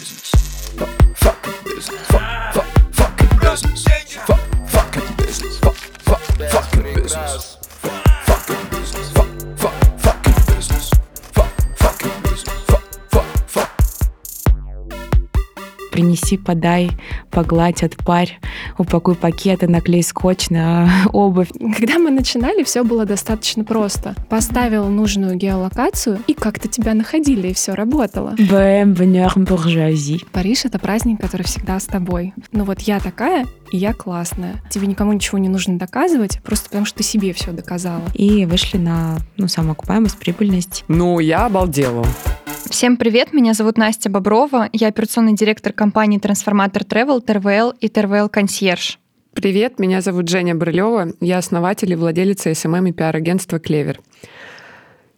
business. Fuck, fucking business. Fuck, Принеси, подай, погладь, отпарь, упакуй пакеты, наклей скотч на обувь. Когда мы начинали, все было достаточно просто. Поставил нужную геолокацию, и как-то тебя находили, и все работало. Париж — это праздник, который всегда с тобой. Ну вот я такая, и я классная. Тебе никому ничего не нужно доказывать, просто потому что ты себе все доказала. И вышли на ну, самоокупаемость, прибыльность. Ну, я обалдела. Всем привет, меня зовут Настя Боброва, я операционный директор компании Трансформатор Travel, TRVL и TRVL Консьерж. Привет, меня зовут Женя Брылева, я основатель и владелица SMM и пиар-агентства «Клевер».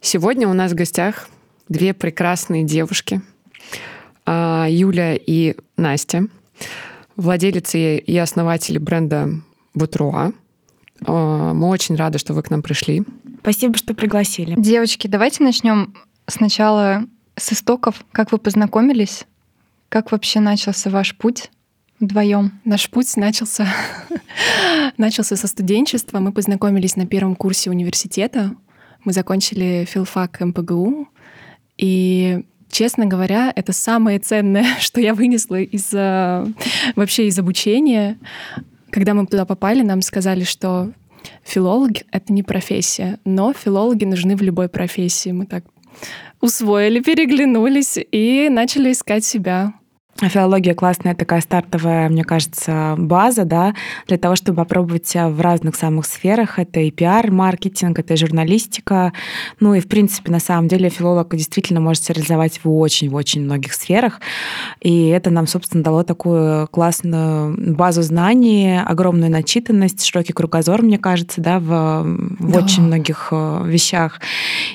Сегодня у нас в гостях две прекрасные девушки, а, Юля и Настя, владелицы и основатели бренда Бутруа. А, Мы очень рады, что вы к нам пришли. Спасибо, что пригласили. Девочки, давайте начнем сначала с истоков. Как вы познакомились? Как вообще начался ваш путь вдвоем? Наш путь начался, начался со студенчества. Мы познакомились на первом курсе университета. Мы закончили филфак МПГУ. И, честно говоря, это самое ценное, что я вынесла из э, вообще из обучения. Когда мы туда попали, нам сказали, что филолог — это не профессия, но филологи нужны в любой профессии. Мы так усвоили, переглянулись и начали искать себя. Филология классная такая стартовая, мне кажется, база, да, для того, чтобы попробовать себя в разных самых сферах. Это и пиар, маркетинг, это и журналистика. Ну и, в принципе, на самом деле филолог действительно может себя реализовать в очень-очень многих сферах. И это нам, собственно, дало такую классную базу знаний, огромную начитанность, широкий кругозор, мне кажется, да, в, в Да. очень многих э, вещах.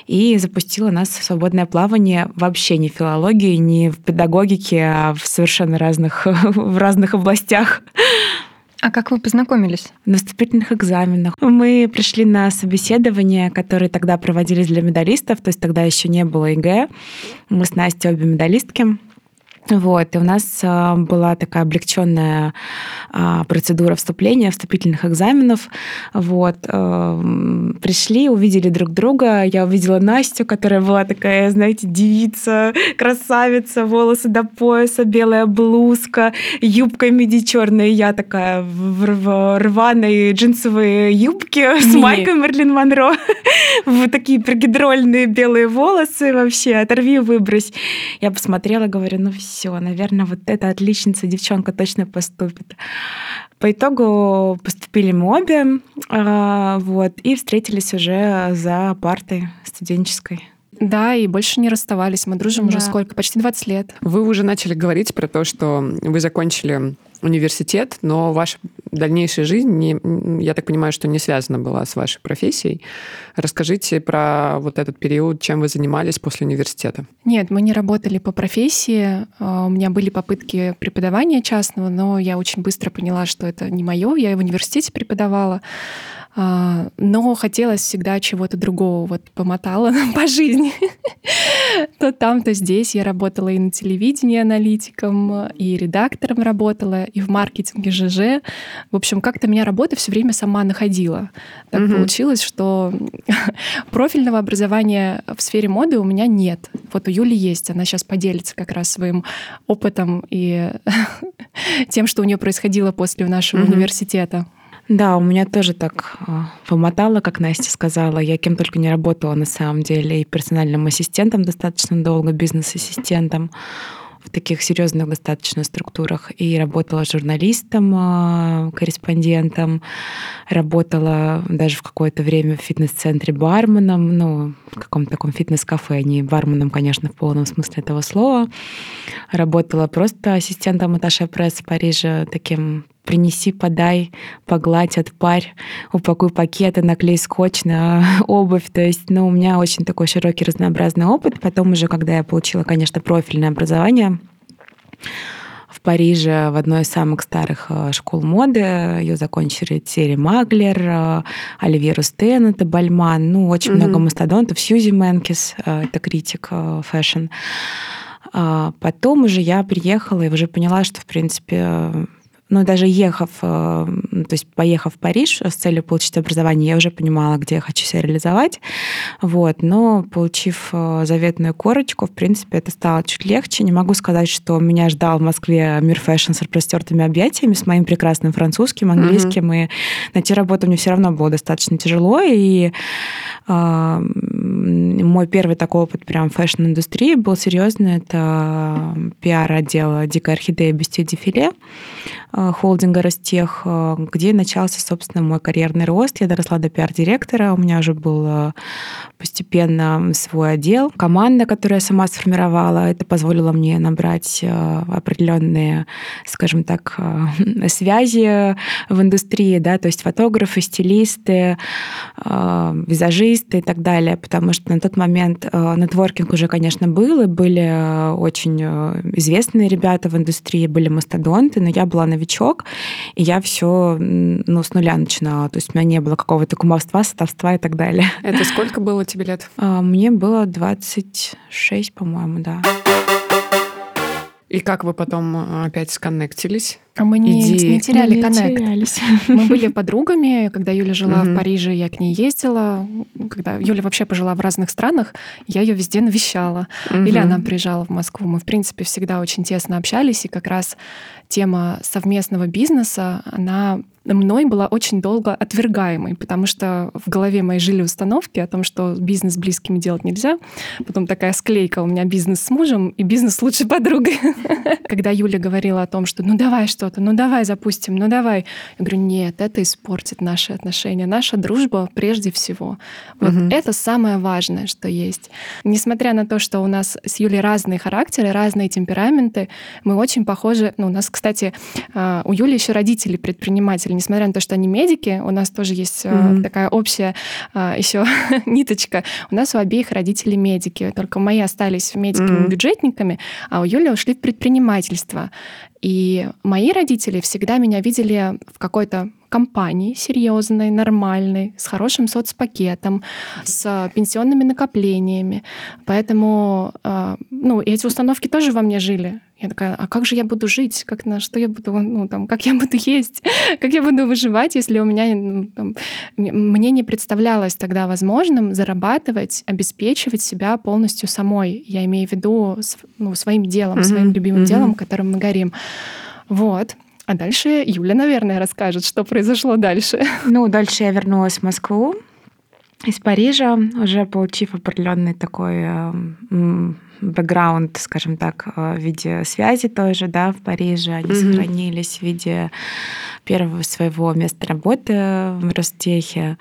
И запустила нас в свободное плавание вообще не в филологии, не в педагогике, а в совершенно разных, в разных областях. А как вы познакомились? На вступительных экзаменах. Мы пришли на собеседование, которые тогда проводились для медалистов, то есть тогда еще не было ЕГЭ. Мы с Настей обе медалистки. Вот, и у нас а, была такая облегченная а, процедура вступления, вступительных экзаменов. Вот, эм, пришли, увидели друг друга. Я увидела Настю, которая была такая, знаете, девица, красавица, волосы до пояса, белая блузка, юбка миди черная. Я такая в рв- рваной джинсовой юбке с майкой Мерлин Монро. Вот такие пригидрольные белые волосы вообще. Оторви выбрось. Я посмотрела, говорю, ну все, наверное, вот эта отличница, девчонка точно поступит. По итогу поступили мы обе, а, вот, и встретились уже за партой студенческой. Да, и больше не расставались. Мы дружим уже Да. сколько? Почти 20 лет. Вы уже начали говорить про то, что вы закончили университет, но ваша дальнейшая жизнь, не, я так понимаю, что не связана была с вашей профессией. Расскажите про вот этот период, чем вы занимались после университета. Нет, мы не работали по профессии. А, У меня были попытки преподавания частного, но я очень быстро поняла, что это не мое. Я в университете преподавала. А, Но хотелось всегда чего-то другого. Вот помотала по жизни. То там, то здесь. Я работала и на телевидении аналитиком, и редактором работала, и в маркетинге ЖЖ. В общем, как-то меня работа все время сама находила. Так Мгм. получилось, что профильного образования в сфере моды у меня нет. Вот у Юли есть, она сейчас поделится как раз своим опытом и тем, что у нее происходило после нашего Мгм. университета. Да, у меня тоже так а, помотало, как Настя сказала. Я кем только не работала на самом деле. И персональным ассистентом достаточно долго, бизнес-ассистентом в таких серьезных достаточно структурах. И работала журналистом, а, корреспондентом. Работала даже в какое-то время в фитнес-центре барменом, ну, в каком-то таком фитнес-кафе, не барменом, конечно, в полном смысле этого слова. Работала просто ассистентом Аташе Пресс в Париже, таким принеси, подай, погладь, отпарь, упакуй пакеты, наклей скотч на обувь. То есть, ну, у меня очень такой широкий, разнообразный опыт. Потом уже, когда я получила, конечно, профильное образование, в Париже в одной из самых старых э, школ моды. Ее закончили Тьерри Мюглер, э, Оливье Рустен, это Бальман, ну, очень Мгм. много мастодонтов, Сьюзи Менкис, э, это критик fashion. А потом уже я приехала и уже поняла, что, в принципе, но даже ехав, э, то есть поехав в Париж с целью получить образование, я уже понимала, где я хочу себя реализовать. Вот. Но получив э, заветную корочку, в принципе, это стало чуть легче. Не могу сказать, что меня ждал в Москве мир fashion с распростертыми объятиями, с моим прекрасным французским, английским. Mm-hmm. И найти работу мне все равно было достаточно тяжело. И э, мой первый такой опыт прям fashion-индустрии был серьезный. Это пиар-отдел «Дикая орхидея Бюстье Дефиле». Э, холдинга Ростех, э, где начался, собственно, мой карьерный рост. Я доросла до пиар-директора, у меня уже был э, постепенно свой отдел. Команда, которую я сама сформировала, это позволило мне набрать определенные, скажем так, связи в индустрии, да, то есть фотографы, стилисты, визажисты и так далее, потому что на тот момент нетворкинг уже, конечно, был, и были очень известные ребята в индустрии, были мастодонты, но я была новичком новичок, и я все ну, с нуля начинала. То есть у меня не было какого-то кумовства, сотовства и так далее. Это сколько было тебе лет? А, мне было 26, по-моему, да. И как вы потом э, опять сконнектились? А мы не, не теряли мы коннект. Терялись. Мы были подругами, когда Юля жила в Париже, я к ней ездила. Когда Юля вообще пожила в разных странах, я ее везде навещала. Или она приезжала в Москву. Мы, в принципе, всегда очень тесно общались, и как раз тема совместного бизнеса, она мной была очень долго отвергаемой, потому что в голове моей жили установки о том, что бизнес с близкими делать нельзя. Потом такая склейка, у меня бизнес с мужем и бизнес с лучшей подругой. Когда Юля говорила о том, что ну давай что-то, ну давай запустим, ну давай. Я говорю, нет, это испортит наши отношения. Наша дружба прежде всего. Вот угу. это самое важное, что есть. Несмотря на то, что у нас с Юлей разные характеры, разные темпераменты, мы очень похожи. Ну, у нас, кстати, а, у Юли еще родители предприниматели несмотря на то, что они медики, у нас тоже есть mm-hmm. такая общая а, еще ниточка. У нас у обеих родителей медики, только мои остались медиками-бюджетниками, mm-hmm. а у Юли ушли в предпринимательство. И мои родители всегда меня видели в какой-то компании серьезной, нормальной, с хорошим соцпакетом, с пенсионными накоплениями. Поэтому а, ну, эти установки тоже во мне жили. Я такая, а как же я буду жить? Как на что я буду, ну, там, как я буду есть? как я буду выживать, если у меня, ну, там, мне не представлялось тогда возможным зарабатывать, обеспечивать себя полностью самой. Я имею в виду ну, своим делом, mm-hmm. своим любимым mm-hmm. делом, которым мы горим. Вот. А дальше Юля, наверное, расскажет, что произошло дальше. Ну, дальше я вернулась в Москву из Парижа, уже получив определенный такой э, бэкграунд, скажем так, э, в виде связи тоже, да, в Париже. Они mm-hmm. сохранились в виде первого своего места работы в Ростехе.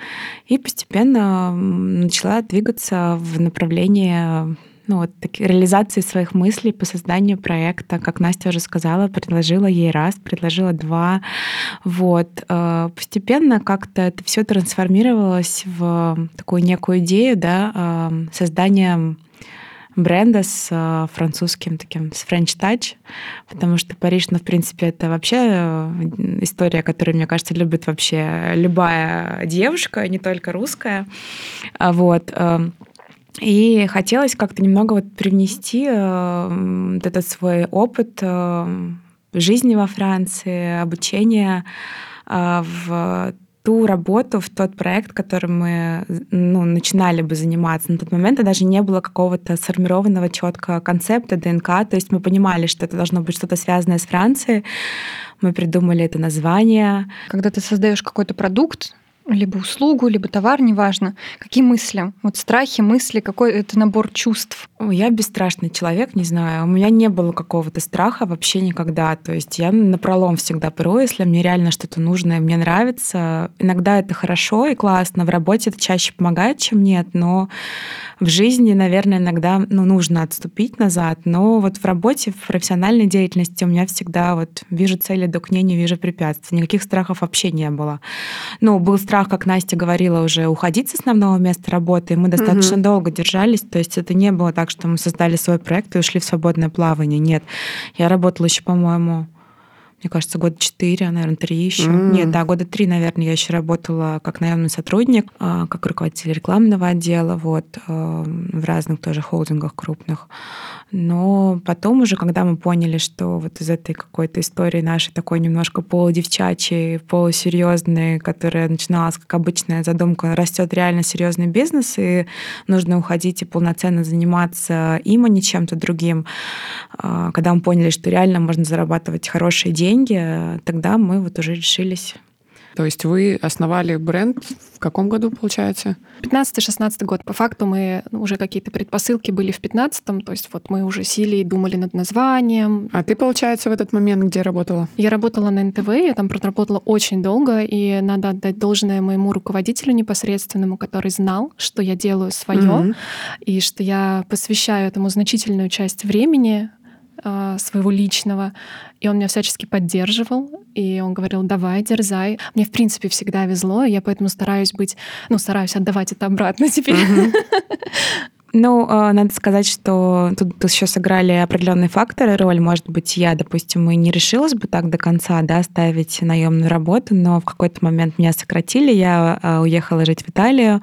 И постепенно начала двигаться в направлении ну, вот, так, реализации своих мыслей по созданию проекта. Как Настя уже сказала, предложила ей раз, предложила два. Вот. Э, постепенно как-то это все трансформировалось в такую некую идею да, э, создания бренда с э, французским таким, с French Touch, потому что Париж, ну, в принципе, это вообще история, которую, мне кажется, любит вообще любая девушка, не только русская. А вот. И хотелось как-то немного вот привнести э, вот этот свой опыт э, жизни во Франции, обучения э, в ту работу, в тот проект, которым мы ну, начинали бы заниматься. На тот момент даже не было какого-то сформированного четкого концепта ДНК, то есть мы понимали, что это должно быть что-то связанное с Францией. Мы придумали это название. Когда ты создаешь какой-то продукт, либо услугу, либо товар, неважно. Какие мысли? Вот страхи, мысли, какой это набор чувств? Я бесстрашный человек, не знаю. У меня не было какого-то страха вообще никогда. То есть я на пролом всегда перу, если мне реально что-то нужно и мне нравится. Иногда это хорошо и классно. В работе это чаще помогает, чем нет, но в жизни, наверное, иногда ну, нужно отступить назад. Но вот в работе, в профессиональной деятельности у меня всегда вот вижу цели, иду к ней, не вижу препятствий. Никаких страхов вообще не было. Ну, был страх страх, как Настя говорила, уже уходить с основного места работы, и мы достаточно угу. долго держались. То есть это не было так, что мы создали свой проект и ушли в свободное плавание. Нет. Я работала еще, по-моему, мне кажется, года четыре, наверное, три еще. М. Нет, да, года три, наверное, я еще работала как наемный сотрудник, а, как руководитель рекламного отдела, вот, а, в разных тоже холдингах крупных. Но потом уже, когда мы поняли, что вот из этой какой-то истории нашей такой немножко полудевчачьей, полусерьезной, которая начиналась как обычная задумка, растет реально серьезный бизнес, и нужно уходить и полноценно заниматься им, а не чем-то другим. А, Когда мы поняли, что реально можно зарабатывать хорошие деньги, тогда мы вот уже решились. То есть вы основали бренд в каком году, получается? 15-16 год. По факту мы ну, уже какие-то предпосылки были в 15-м, то есть вот мы уже сели и думали над названием. А ты, получается, в этот момент где работала? Я работала на НТВ, я там проработала очень долго, и надо отдать должное моему руководителю непосредственному, который знал, что я делаю свое, Мгм. и что я посвящаю этому значительную часть времени своего личного, и он меня всячески поддерживал, и он говорил, давай, дерзай. Мне, в принципе, всегда везло, и я поэтому стараюсь быть, ну, стараюсь отдавать это обратно теперь. Ну, э, надо сказать, что тут еще сыграли определенные факторы роль. Может быть, я, допустим, и не решилась бы так до конца, да, ставить наемную работу, но в какой-то момент меня сократили, я э, уехала жить в Италию,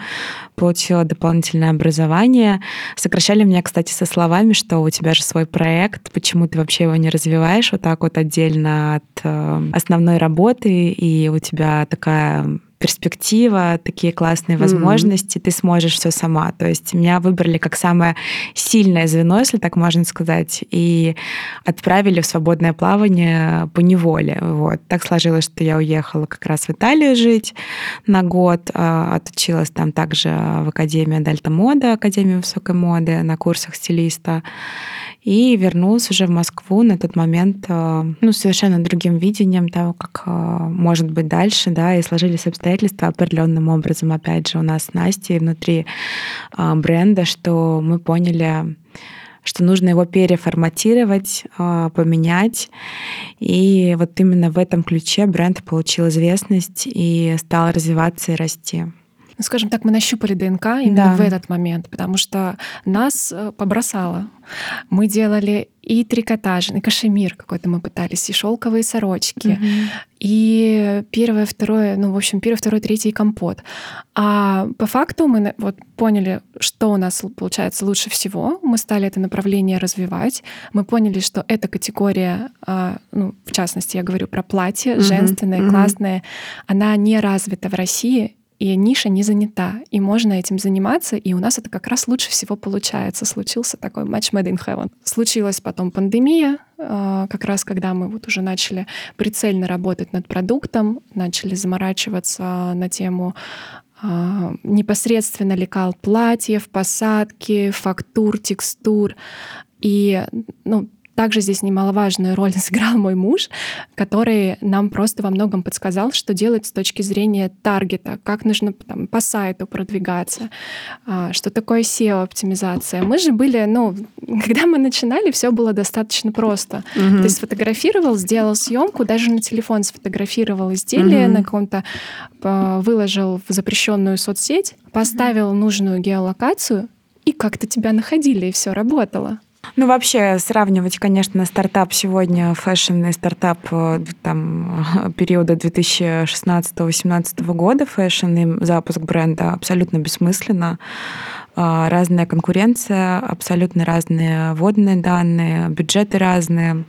получила дополнительное образование. Сокращали меня, кстати, со словами, что у тебя же свой проект, почему ты вообще его не развиваешь вот так вот отдельно от э, основной работы, и у тебя такая перспектива, такие классные возможности, ты сможешь все сама. То есть меня выбрали как самое сильное звено, если так можно сказать, и отправили в свободное плавание по неволе. Вот. Так сложилось, что я уехала как раз в Италию жить на год, а, отучилась там также в Академии Дельта Мода, Академии высокой моды на курсах стилиста. И вернулась уже в Москву на тот момент э, ну, совершенно другим видением того, как э, может быть дальше, да, и сложились обстоятельства определенным образом, опять же, у нас с Настей внутри э, бренда, что мы поняли, что нужно его переформатировать, поменять. И вот именно в этом ключе бренд получил известность и стал развиваться и расти. Ну, скажем так, мы нащупали ДНК именно Да. в этот момент, потому что нас э, побросало. Мы делали и трикотаж, и кашемир какой-то мы пытались, и шелковые сорочки, и первое, второе, ну, в общем, первое, второе, третье и компот. А по факту мы вот поняли, что у нас получается лучше всего. Мы стали это направление развивать. Мы поняли, что эта категория, а, ну, в частности, я говорю про платье, Мгм, женственное, мгм. классное, она не развита в России, и ниша не занята, и можно этим заниматься, и у нас это как раз лучше всего получается. Случился такой матч made in heaven. Случилась потом пандемия, э, как раз когда мы вот уже начали прицельно работать над продуктом, начали заморачиваться на тему а, непосредственно лекал платьев, посадки, фактур, текстур. И ну, также здесь немаловажную роль сыграл мой муж, который нам просто во многом подсказал, что делать с точки зрения таргета, как нужно там, по сайту продвигаться, а, что такое SEO-оптимизация. Мы же были, ну, когда мы начинали, все было достаточно просто. Мгм. Ты сфотографировал, сделал съемку, даже на телефон сфотографировал изделие, Мгм. на каком-то а, выложил в запрещенную соцсеть, поставил нужную геолокацию, и как-то тебя находили, и все работало. Ну, вообще, сравнивать, конечно, стартап сегодня, fashion и стартап э, там, периода 2016-2018 года, fashion и запуск бренда абсолютно бессмысленно. А, Разная конкуренция, абсолютно разные вводные данные, бюджеты разные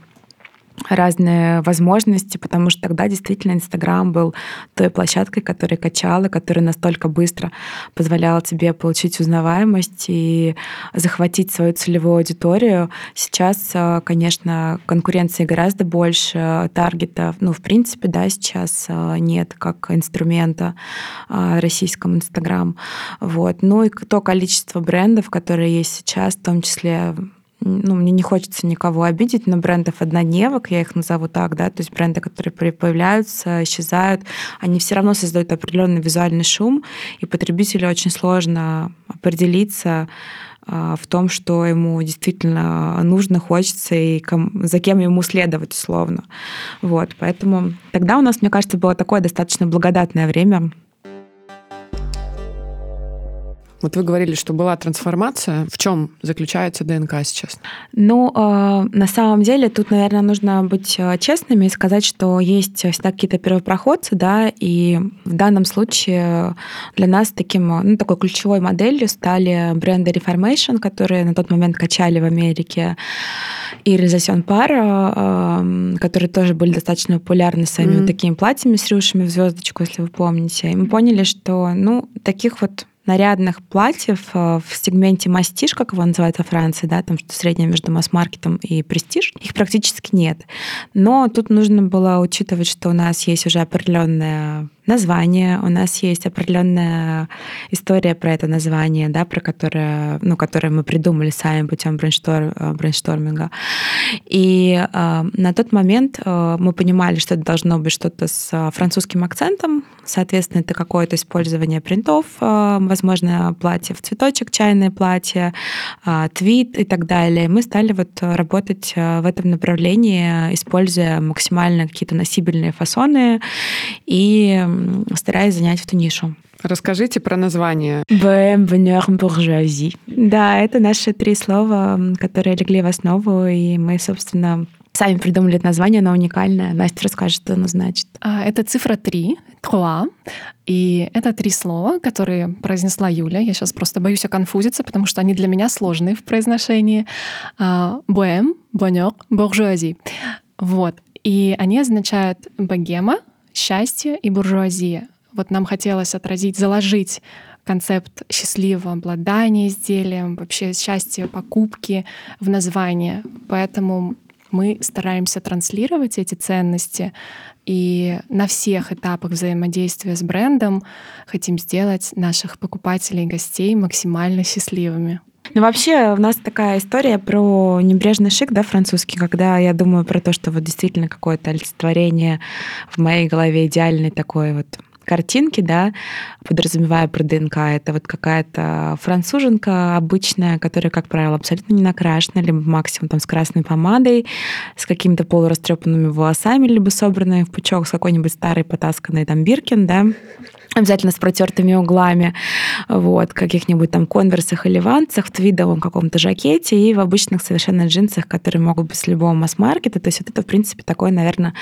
разные возможности, потому что тогда действительно Инстаграм был той площадкой, которая качала, которая настолько быстро позволяла тебе получить узнаваемость и захватить свою целевую аудиторию. Сейчас, э, конечно, конкуренции гораздо больше, таргетов, ну, в принципе, да, сейчас э, нет как инструмента э, российском Инстаграм. Вот. Ну и то количество брендов, которые есть сейчас, в том числе ну, мне не хочется никого обидеть, но брендов однодневок, я их назову так, да, то есть бренды, которые появляются, исчезают, они все равно создают определенный визуальный шум, и потребителю очень сложно определиться а, в том, что ему действительно нужно, хочется и за кем ему следовать условно. Вот, поэтому тогда у нас, мне кажется, было такое достаточно благодатное время. Вот вы говорили, что была трансформация. В чем заключается ДНК сейчас? Ну, э, на самом деле, тут, наверное, нужно быть э, честными и сказать, что есть всегда какие-то первопроходцы, да, и в данном случае для нас таким, ну, такой ключевой моделью стали бренды Reformation, которые на тот момент качали в Америке, и Пара, э, которые тоже были достаточно популярны своими mm-hmm. вот такими платьями с рюшами в звездочку, если вы помните. И мы поняли, что, ну, таких вот нарядных платьев э, в сегменте мастиш, как его называют во Франции, да, там что среднее между масс-маркетом и престиж, их практически нет. Но тут нужно было учитывать, что у нас есть уже определенная название, у нас есть определенная история про это название, да, про которое, ну, которое мы придумали сами путем брейнштор, э, брейншторминга. И э, на тот момент э, мы понимали, что это должно быть что-то с французским акцентом, соответственно, это какое-то использование принтов, э, возможно, платье в цветочек, чайное платье, э, твит и так далее. Мы стали вот работать э, в этом направлении, используя максимально какие-то носибельные фасоны и стараюсь занять эту нишу. Расскажите про название. БМ Bonheur Bourgeoisie. Да, это наши три слова, которые легли в основу, и мы, собственно, сами придумали это название, оно уникальное. Настя расскажет, что оно значит. А, это цифра три, trois, и это три слова, которые произнесла Юля. Я сейчас просто боюсь оконфузиться, потому что они для меня сложные в произношении. Боэм, bonheur, bourgeoisie. Вот. И они означают богема, счастье и буржуазия. Вот нам хотелось отразить, заложить концепт счастливого обладания изделием, вообще счастье покупки в название. Поэтому мы стараемся транслировать эти ценности и на всех этапах взаимодействия с брендом хотим сделать наших покупателей и гостей максимально счастливыми. Ну, вообще, у нас такая история про небрежный шик, да, французский, когда я думаю про то, что вот действительно какое-то олицетворение в моей голове идеальной такой вот картинки, да, подразумевая про ДНК, это вот какая-то француженка обычная, которая, как правило, абсолютно не накрашена, либо максимум там с красной помадой, с какими-то полурастрепанными волосами, либо собранной в пучок с какой-нибудь старой потасканной там биркин, да, обязательно с протертыми углами, вот, каких-нибудь там конверсах или ванцах, в твидовом каком-то жакете и в обычных совершенно джинсах, которые могут быть с любого масс-маркета. То есть вот это, в принципе, такое, наверное,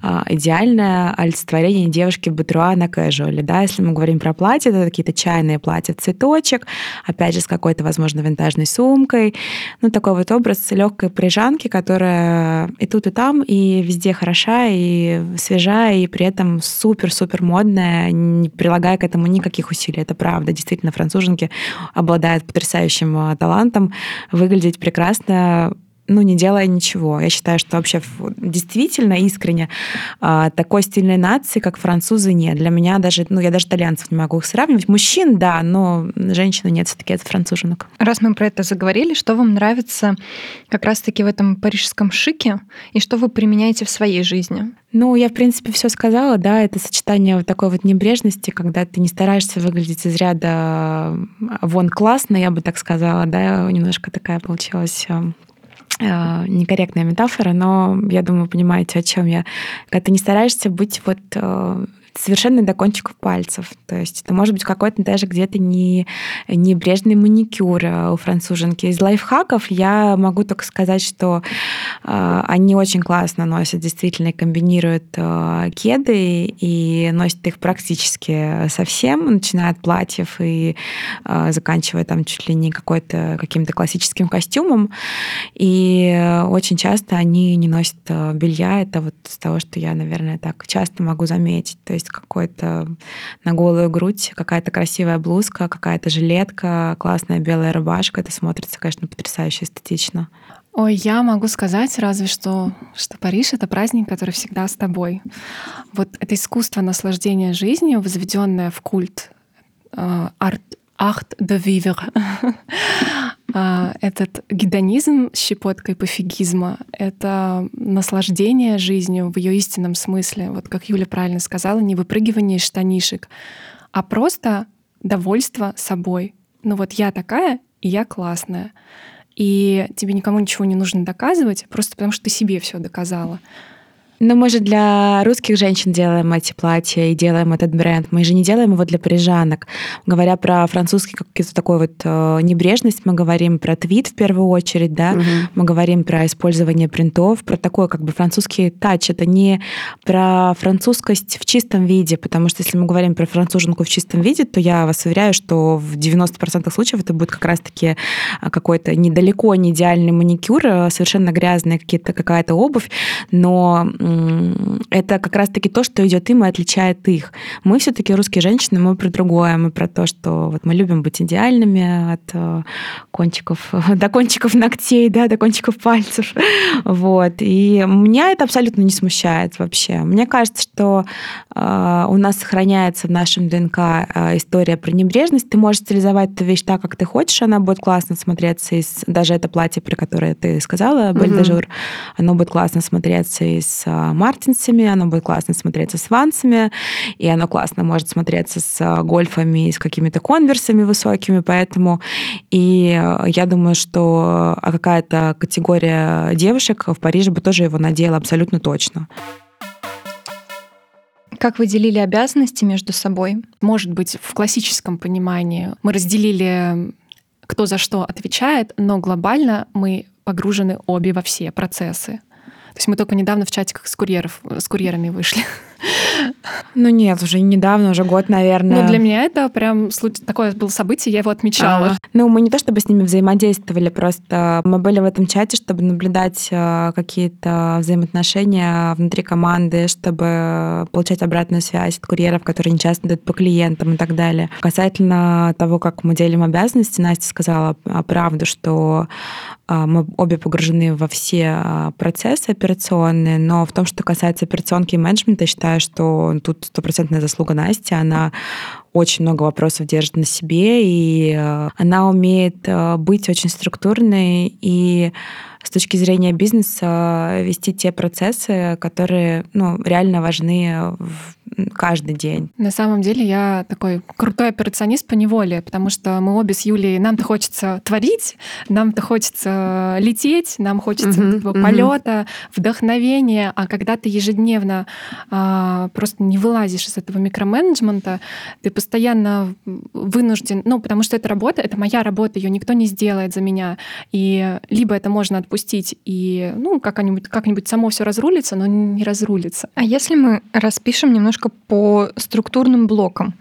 а, идеальное олицетворение девушки Батруа на кэжуале. Да? Если мы говорим про платье, это какие-то чайные платья цветочек, опять же, с какой-то, возможно, винтажной сумкой. Ну, такой вот образ легкой прижанки, которая и тут, и там, и везде хороша, и свежая, и при этом супер-супер модная, прилагая к этому никаких усилий. Это правда. Действительно, француженки обладают потрясающим а, талантом выглядеть прекрасно ну, не делая ничего. Я считаю, что вообще действительно искренне а, такой стильной нации, как французы, нет. Для меня даже, ну, я даже итальянцев не могу их сравнивать. Мужчин, да, но женщины нет, все-таки это француженок. Раз мы про это заговорили, что вам нравится как раз-таки в этом парижском шике и что вы применяете в своей жизни? Ну, я, в принципе, все сказала, да, это сочетание вот такой вот небрежности, когда ты не стараешься выглядеть из ряда а, вон классно, я бы так сказала, да, немножко такая получилась а, некорректная метафора, но я думаю, понимаете, о чем я. Когда ты не стараешься быть вот совершенно до кончиков пальцев. То есть это может быть какой-то даже где-то не небрежный маникюр э, у француженки. Из лайфхаков я могу только сказать, что э, они очень классно носят, действительно комбинируют э, кеды и носят их практически совсем, начиная от платьев и э, заканчивая там чуть ли не какой-то каким-то классическим костюмом. И очень часто они не носят э, белья. Это вот с того, что я, наверное, так часто могу заметить. То есть есть какой-то на голую грудь, какая-то красивая блузка, какая-то жилетка, классная белая рубашка. Это смотрится, конечно, потрясающе эстетично. Ой, я могу сказать разве что, что Париж — это праздник, который всегда с тобой. Вот это искусство наслаждения жизнью, возведенное в культ э, арт, арт de vivre, а, этот гедонизм с щепоткой пофигизма — это наслаждение жизнью в ее истинном смысле. Вот как Юля правильно сказала, не выпрыгивание из штанишек, а просто довольство собой. Ну вот я такая, и я классная. И тебе никому ничего не нужно доказывать, просто потому что ты себе все доказала. Но мы же для русских женщин делаем эти платья и делаем этот бренд. Мы же не делаем его для парижанок. Говоря про французский какой-то такой вот э, небрежность, мы говорим про твит в первую очередь, да, Мгм. мы говорим про использование принтов, про такой как бы французский тач. Это не про французскость в чистом виде, потому что если мы говорим про француженку в чистом виде, то я вас уверяю, что в 90% случаев это будет как раз-таки а, какой-то недалеко не идеальный маникюр, а, совершенно грязная какие-то, какая-то обувь, но это как раз-таки то, что идет им и отличает их. Мы все-таки русские женщины, мы про другое, мы про то, что вот мы любим быть идеальными от э, кончиков до кончиков ногтей, да, до кончиков пальцев, вот. И меня это абсолютно не смущает вообще. Мне кажется, что э, у нас сохраняется в нашем ДНК э, история про небрежность. Ты можешь стилизовать эту вещь так, как ты хочешь, она будет классно смотреться из даже это платье, про которое ты сказала, Бель де Жур, оно будет классно смотреться и с а, мартинсами, оно будет классно смотреться с вансами, и оно классно может смотреться с а, гольфами и с какими-то конверсами высокими, поэтому и э, я думаю, что а, какая-то категория девушек в Париже бы тоже его надела абсолютно точно. Как вы делили обязанности между собой? Может быть, в классическом понимании мы разделили, кто за что отвечает, но глобально мы погружены обе во все процессы. То есть мы только недавно в чатиках с, курьеров, с курьерами вышли. Ну нет, уже недавно, уже год, наверное. Но для меня это прям такое было событие, я его отмечала. А, Ну, мы не то чтобы с ними взаимодействовали, просто мы были в этом чате, чтобы наблюдать э, какие-то взаимоотношения внутри команды, чтобы получать обратную связь от курьеров, которые нечасто идут по клиентам и так далее. Касательно того, как мы делим обязанности, Настя сказала правду, что мы обе погружены во все а, процессы операционные, но в том, что касается операционки и менеджмента, я считаю, что тут стопроцентная заслуга Насти. Она очень много вопросов держит на себе, и э, она умеет быть очень структурной и с точки зрения бизнеса вести те процессы, которые ну, реально важны в каждый день. На самом деле я такой крутой операционист по неволе, потому что мы обе с Юлей, нам-то хочется творить, нам-то хочется лететь, нам хочется вот этого мгм. полета, вдохновения, а когда ты ежедневно а, просто не вылазишь из этого микроменеджмента, ты постоянно вынужден, ну, потому что это работа, это моя работа, ее никто не сделает за меня, и либо это можно отпустить и, ну, как-нибудь как само все разрулится, но не разрулится. А если мы распишем немножко по структурным блокам?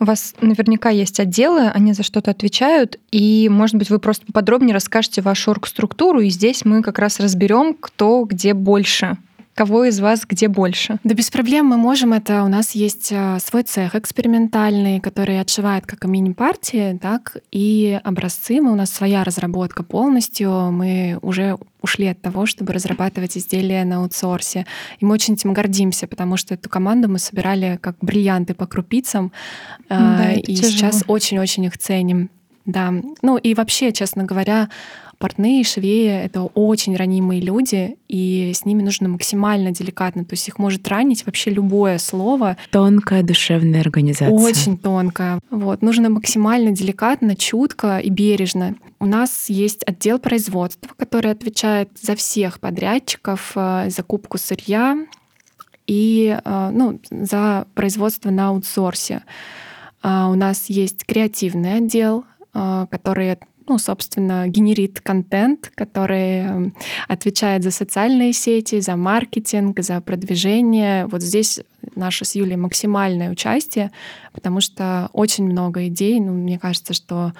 У вас наверняка есть отделы, они за что-то отвечают, и, может быть, вы просто подробнее расскажете вашу оргструктуру, и здесь мы как раз разберем, кто где больше. Кого из вас где больше? Да без проблем мы можем это. У нас есть э, свой цех экспериментальный, который отшивает как мини-партии, так и образцы. Мы, у нас своя разработка полностью. Мы уже ушли от того, чтобы разрабатывать изделия на аутсорсе. И мы очень этим гордимся, потому что эту команду мы собирали как бриллианты по крупицам. э, Да, и тяжело. сейчас очень-очень их ценим. Да. Ну и вообще, честно говоря, портные, швеи — это очень ранимые люди, и с ними нужно максимально деликатно. То есть их может ранить вообще любое слово, Тонкая душевная организация. очень тонко. Вот. Нужно максимально деликатно, чутко и бережно. У нас есть отдел производства, который отвечает за всех подрядчиков, э, закупку сырья и э, ну, за производство на аутсорсе. А У нас есть креативный отдел, э, который ну, собственно, генерит контент, который э, отвечает за социальные сети, за маркетинг, за продвижение. Вот здесь наше с Юлей максимальное участие, потому что очень много идей. Ну, мне кажется, что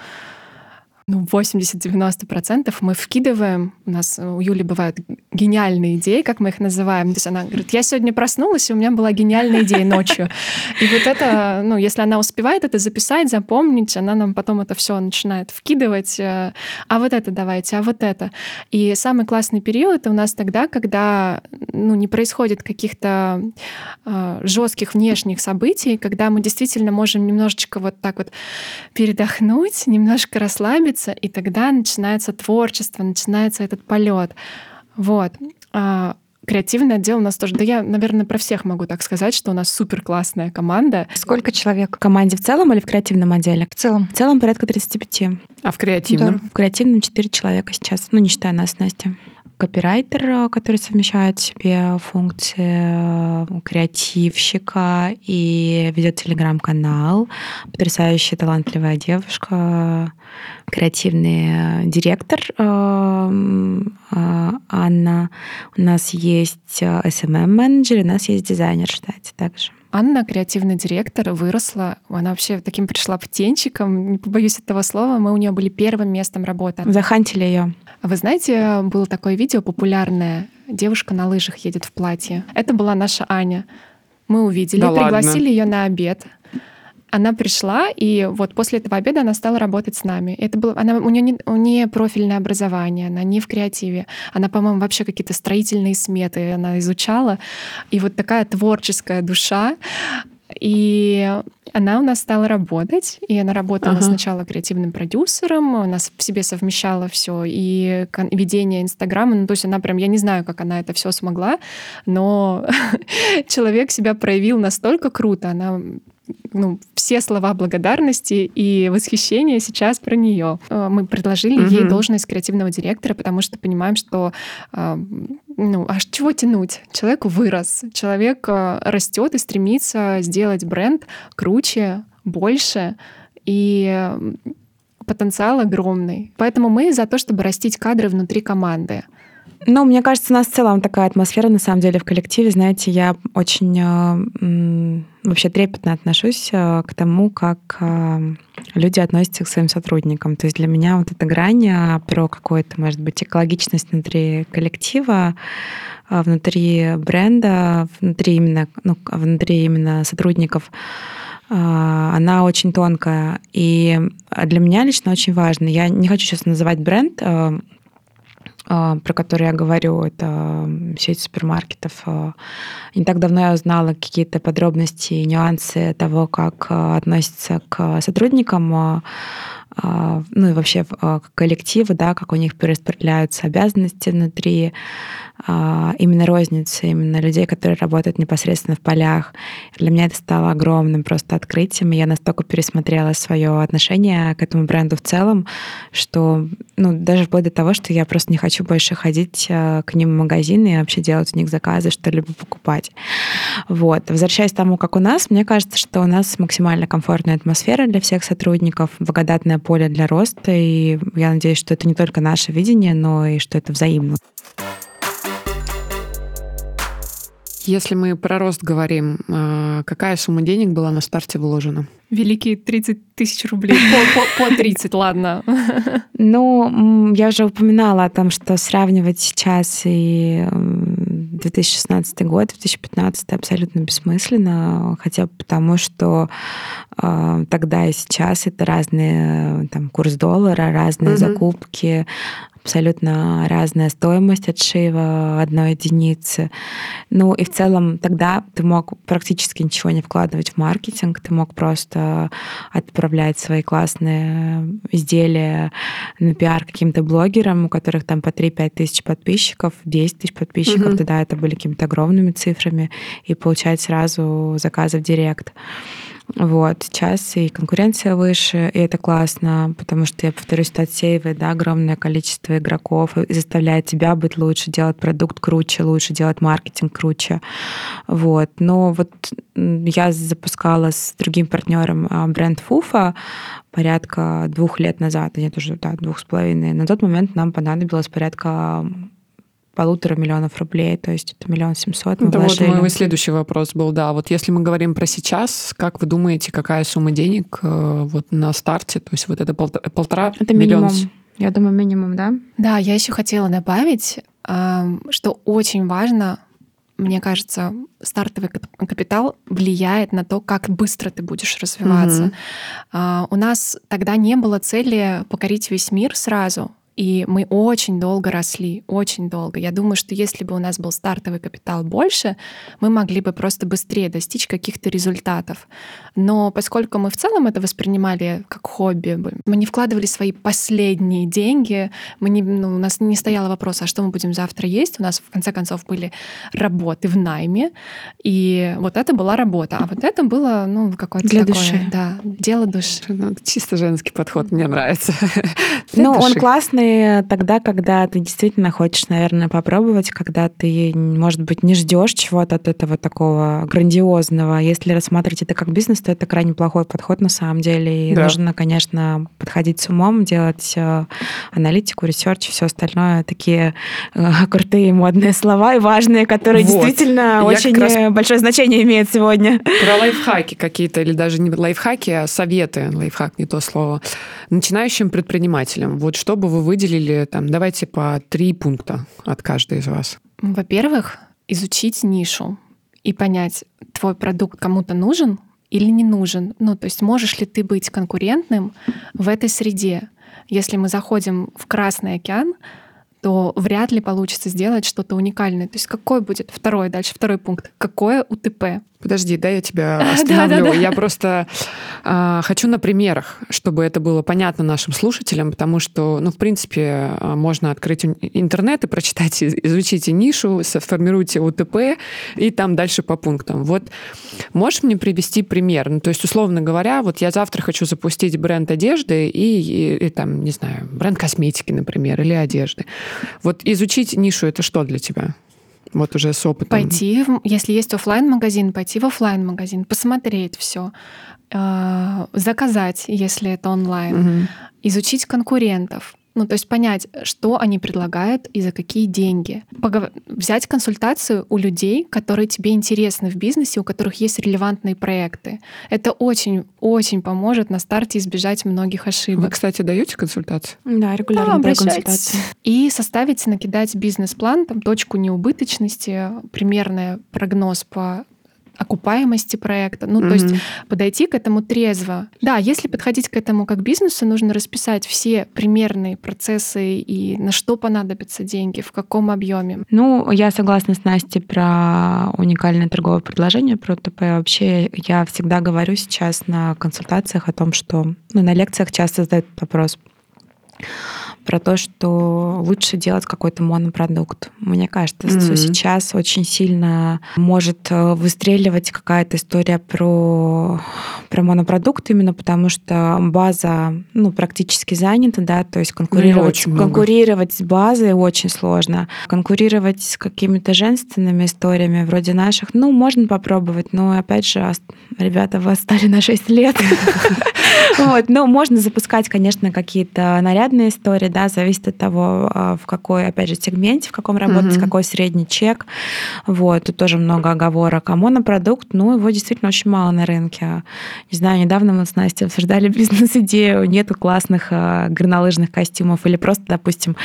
ну, 80-90% мы вкидываем. У нас у Юли бывают гениальные идеи, как мы их называем. То есть она говорит, я сегодня проснулась, и у меня была гениальная идея ночью. И вот это, ну, если она успевает это записать, запомнить, она нам потом это все начинает вкидывать. э, А вот это давайте, а вот это. И самый классный период у нас тогда, когда ну, не происходит каких-то жестких внешних событий, когда мы действительно можем немножечко вот так вот передохнуть, немножко расслабиться, и тогда начинается творчество, начинается этот полет. Вот. А, Креативный отдел у нас тоже. Да я, наверное, про всех могу так сказать, что у нас супер классная команда. Сколько человек В команде в целом или в креативном отделе? в целом? В целом порядка 35. А в креативном? В креативном 4 человека сейчас. Ну, не считая нас, Настя. Копирайтер, который совмещает в себе функции креативщика и ведет телеграм-канал. Потрясающая, талантливая девушка, креативный директор Анна. У нас есть SMM-менеджер, у нас есть дизайнер, кстати, также. Анна, креативный директор, выросла. Она вообще таким пришла птенчиком, не побоюсь этого слова. Мы у нее были первым местом работы. Захантили ее. Вы знаете, было такое видео популярное. Девушка на лыжах едет в платье. Это была наша Аня. Мы увидели, да пригласили ее на обед она пришла, и вот после этого обеда она стала работать с нами. Это было, она, у нее не, у нее профильное образование, она не в креативе. Она, по-моему, вообще какие-то строительные сметы она изучала. И вот такая творческая душа. И она у нас стала работать, и она работала ага. сначала креативным продюсером, у нас в себе совмещала все и ведение Инстаграма, ну то есть она прям, я не знаю, как она это все смогла, но человек себя проявил настолько круто, она ну, все слова благодарности и восхищения сейчас про нее. Э, мы предложили угу. ей должность креативного директора, потому что понимаем, что э, ну, а чего тянуть? Человек вырос, человек э, растет и стремится сделать бренд круче, больше, и потенциал огромный. Поэтому мы за то, чтобы растить кадры внутри команды. Ну, мне кажется, у нас в целом такая атмосфера, на самом деле, в коллективе. Знаете, я очень вообще трепетно отношусь э, к тому, как э, люди относятся к своим сотрудникам. То есть для меня вот эта грань про какую-то, может быть, экологичность внутри коллектива, внутри бренда, внутри именно, ну, внутри именно сотрудников, она очень тонкая. И для меня лично очень важно. Я не хочу сейчас называть бренд, про который я говорю, это сеть супермаркетов. А, не так давно я узнала какие-то подробности и нюансы того, как а, относятся к сотрудникам ну и вообще к коллективу, да, как у них перераспределяются обязанности внутри а, именно розницы, именно людей, которые работают непосредственно в полях. Для меня это стало огромным просто открытием, и я настолько пересмотрела свое отношение к этому бренду в целом, что ну, даже вплоть до того, что я просто не хочу больше ходить а, к ним в магазины и вообще делать у них заказы, что-либо покупать. Вот. Возвращаясь к тому, как у нас, мне кажется, что у нас максимально комфортная атмосфера для всех сотрудников, благодатное поле для роста, и я надеюсь, что это не только наше видение, но и что это взаимно. Если мы про рост говорим, а, какая сумма денег была на старте вложена? Великие 30 тысяч рублей. По, по, по 30, ладно. Ну, я уже упоминала о том, что сравнивать сейчас и 2016 год, 2015 абсолютно бессмысленно, хотя бы потому, что э, тогда и сейчас это разные там курс доллара, разные угу. закупки, абсолютно разная стоимость отшива одной единицы. Ну и в целом тогда ты мог практически ничего не вкладывать в маркетинг, ты мог просто отправлять свои классные изделия на пиар каким-то блогерам, у которых там по 3-5 тысяч подписчиков, 10 тысяч подписчиков, угу. тогда это были какими-то огромными цифрами, и получать сразу заказы в директ. Вот. Сейчас и конкуренция выше, и это классно, потому что, я повторюсь, это отсеивает да, огромное количество игроков и заставляет тебя быть лучше, делать продукт круче, лучше делать маркетинг круче. Вот. Но вот я запускала с другим партнером а, бренд Фуфа порядка двух лет назад, нет уже да, двух с половиной. На тот момент нам понадобилось порядка полутора миллионов рублей, то есть это миллион семьсот мы Это вложили. вот мой следующий вопрос был, да. Вот если мы говорим про сейчас, как вы думаете, какая сумма денег э, вот на старте, то есть вот это полтора, полтора это миллиона? минимум. Я думаю, минимум, да? Да, я еще хотела добавить, что очень важно мне кажется, стартовый капитал влияет на то, как быстро ты будешь развиваться. Mm-hmm. У нас тогда не было цели покорить весь мир сразу. И мы очень долго росли, очень долго. Я думаю, что если бы у нас был стартовый капитал больше, мы могли бы просто быстрее достичь каких-то результатов. Но поскольку мы в целом это воспринимали как хобби, мы не вкладывали свои последние деньги, мы не, ну, у нас не стояло вопроса, а что мы будем завтра есть. У нас, в конце концов, были работы в найме, и вот это была работа. А вот это было, ну, какое-то Для такое, души. да, дело души. Ну, чисто женский подход, мне нравится. Ну, он классный, тогда, когда ты действительно хочешь, наверное, попробовать, когда ты, может быть, не ждешь чего-то от этого такого грандиозного. Если рассматривать это как бизнес, то это крайне плохой подход на самом деле. И Да. нужно, конечно, подходить с умом, делать э, аналитику, research, все остальное. Такие э, крутые модные слова и важные, которые Вот. действительно Я очень раз- э, большое значение имеют сегодня. Про лайфхаки какие-то, или даже не лайфхаки, а советы, лайфхак не то слово, начинающим предпринимателям. Вот что бы вы выделили, там, давайте по три пункта от каждой из вас. Во-первых, изучить нишу и понять, твой продукт кому-то нужен или не нужен. Ну, то есть можешь ли ты быть конкурентным в этой среде? Если мы заходим в Красный океан, то вряд ли получится сделать что-то уникальное. То есть какой будет второй, дальше второй пункт. Какое УТП? Подожди, да, я тебя Да, остановлю. да, да. Я просто а, хочу на примерах, чтобы это было понятно нашим слушателям, потому что, ну, в принципе, а, можно открыть интернет и прочитать, из- изучите нишу, сформируйте УТП и там дальше по пунктам. Вот можешь мне привести пример? Ну, то есть, условно говоря, вот я завтра хочу запустить бренд одежды и, и- и там, не знаю, бренд косметики, например, или одежды. Вот изучить нишу — это что для тебя? Вот уже с опытом. Пойти, если есть оффлайн магазин пойти в оффлайн магазин посмотреть все, заказать, если это онлайн, Мгм. изучить конкурентов. Ну, то есть понять, что они предлагают и за какие деньги. Погов- Взять консультацию у людей, которые тебе интересны в бизнесе, у которых есть релевантные проекты. Это очень-очень поможет на старте избежать многих Вы, ошибок. кстати, даете консультации? Да, регулярно Да, консультации. И составить, накидать бизнес-план, там точку неубыточности, примерный прогноз по окупаемости проекта. Ну, то есть подойти к этому трезво. Да, если подходить к этому как бизнесу, нужно расписать все примерные процессы и на что понадобятся деньги, в каком объеме. Ну, я согласна с Настей про уникальное торговое предложение, про ТП. Вообще, я всегда говорю сейчас на консультациях о том, что... Ну, на лекциях часто задают вопрос про то, что лучше делать какой-то монопродукт. Мне кажется, что Мгм. сейчас очень сильно может э, выстреливать какая-то история про, про монопродукт, именно потому что база ну, практически занята, да, то есть конкурировать, очень много. конкурировать с базой очень сложно. Конкурировать с какими-то женственными историями вроде наших, ну, можно попробовать, но, опять же, ребята, вы отстали на 6 лет. Вот, ну, можно запускать, конечно, какие-то нарядные истории, да, зависит от того, а, в какой, опять же, сегменте, в каком работать, Мгм. какой средний чек. Вот, тут тоже много оговорок. А монопродукт, ну, его действительно очень мало на рынке. Не знаю, недавно мы с Настей обсуждали бизнес-идею, нету классных а, горнолыжных костюмов или просто, допустим,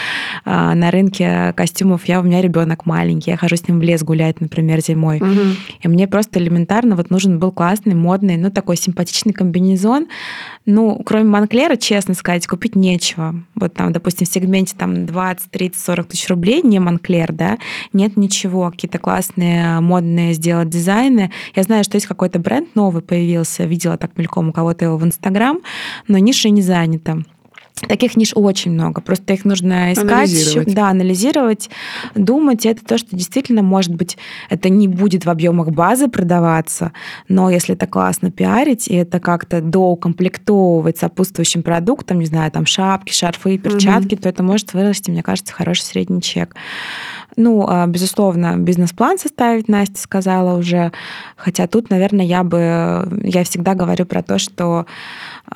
а, на рынке костюмов, я, у меня ребенок маленький, я хожу с ним в лес гулять, например, зимой. Мгм. И мне просто элементарно вот нужен был классный, модный, ну, такой симпатичный комбинезон. Ну, кроме Монклера, честно сказать, купить нечего. Вот там, допустим, в сегменте там 20, 30, 40 тысяч рублей, не Монклер, да, нет ничего. Какие-то классные, модные сделать дизайны. Я знаю, что есть какой-то бренд новый появился, видела так мельком у кого-то его в Инстаграм, но ниша не занята. Таких ниш очень много, просто их нужно искать, Анализировать. да, анализировать, думать. И это то, что действительно, может быть, это не будет в объемах базы продаваться, но если это классно пиарить и это как-то доукомплектовывать сопутствующим продуктом, не знаю, там шапки, шарфы, перчатки, то это может вырасти, мне кажется, хороший средний чек. Ну, а, безусловно, бизнес-план составить, Настя сказала уже. Хотя тут, наверное, я бы... Я всегда говорю про то, что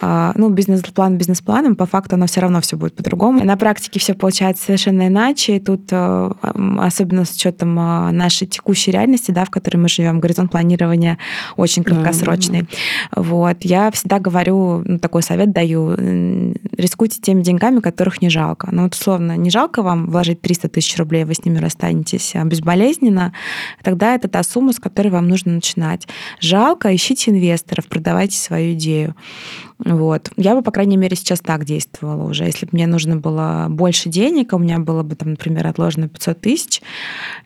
ну, бизнес-план бизнес-планом, по факту оно все равно все будет по-другому. На практике все получается совершенно иначе. И тут, э, особенно с учетом э, нашей текущей реальности, да, в которой мы живем, горизонт планирования очень краткосрочный. Вот. Я всегда говорю, ну, такой совет даю, рискуйте теми деньгами, которых не жалко. Ну, вот, условно, не жалко вам вложить 300 тысяч рублей, вы с ними расстанетесь а, безболезненно, тогда это та сумма, с которой вам нужно начинать. Жалко, ищите инвесторов, продавайте свою идею. Вот. Я бы, по крайней мере, сейчас так действовала уже. Если бы мне нужно было больше денег, а у меня было бы, там, например, отложено 500 тысяч,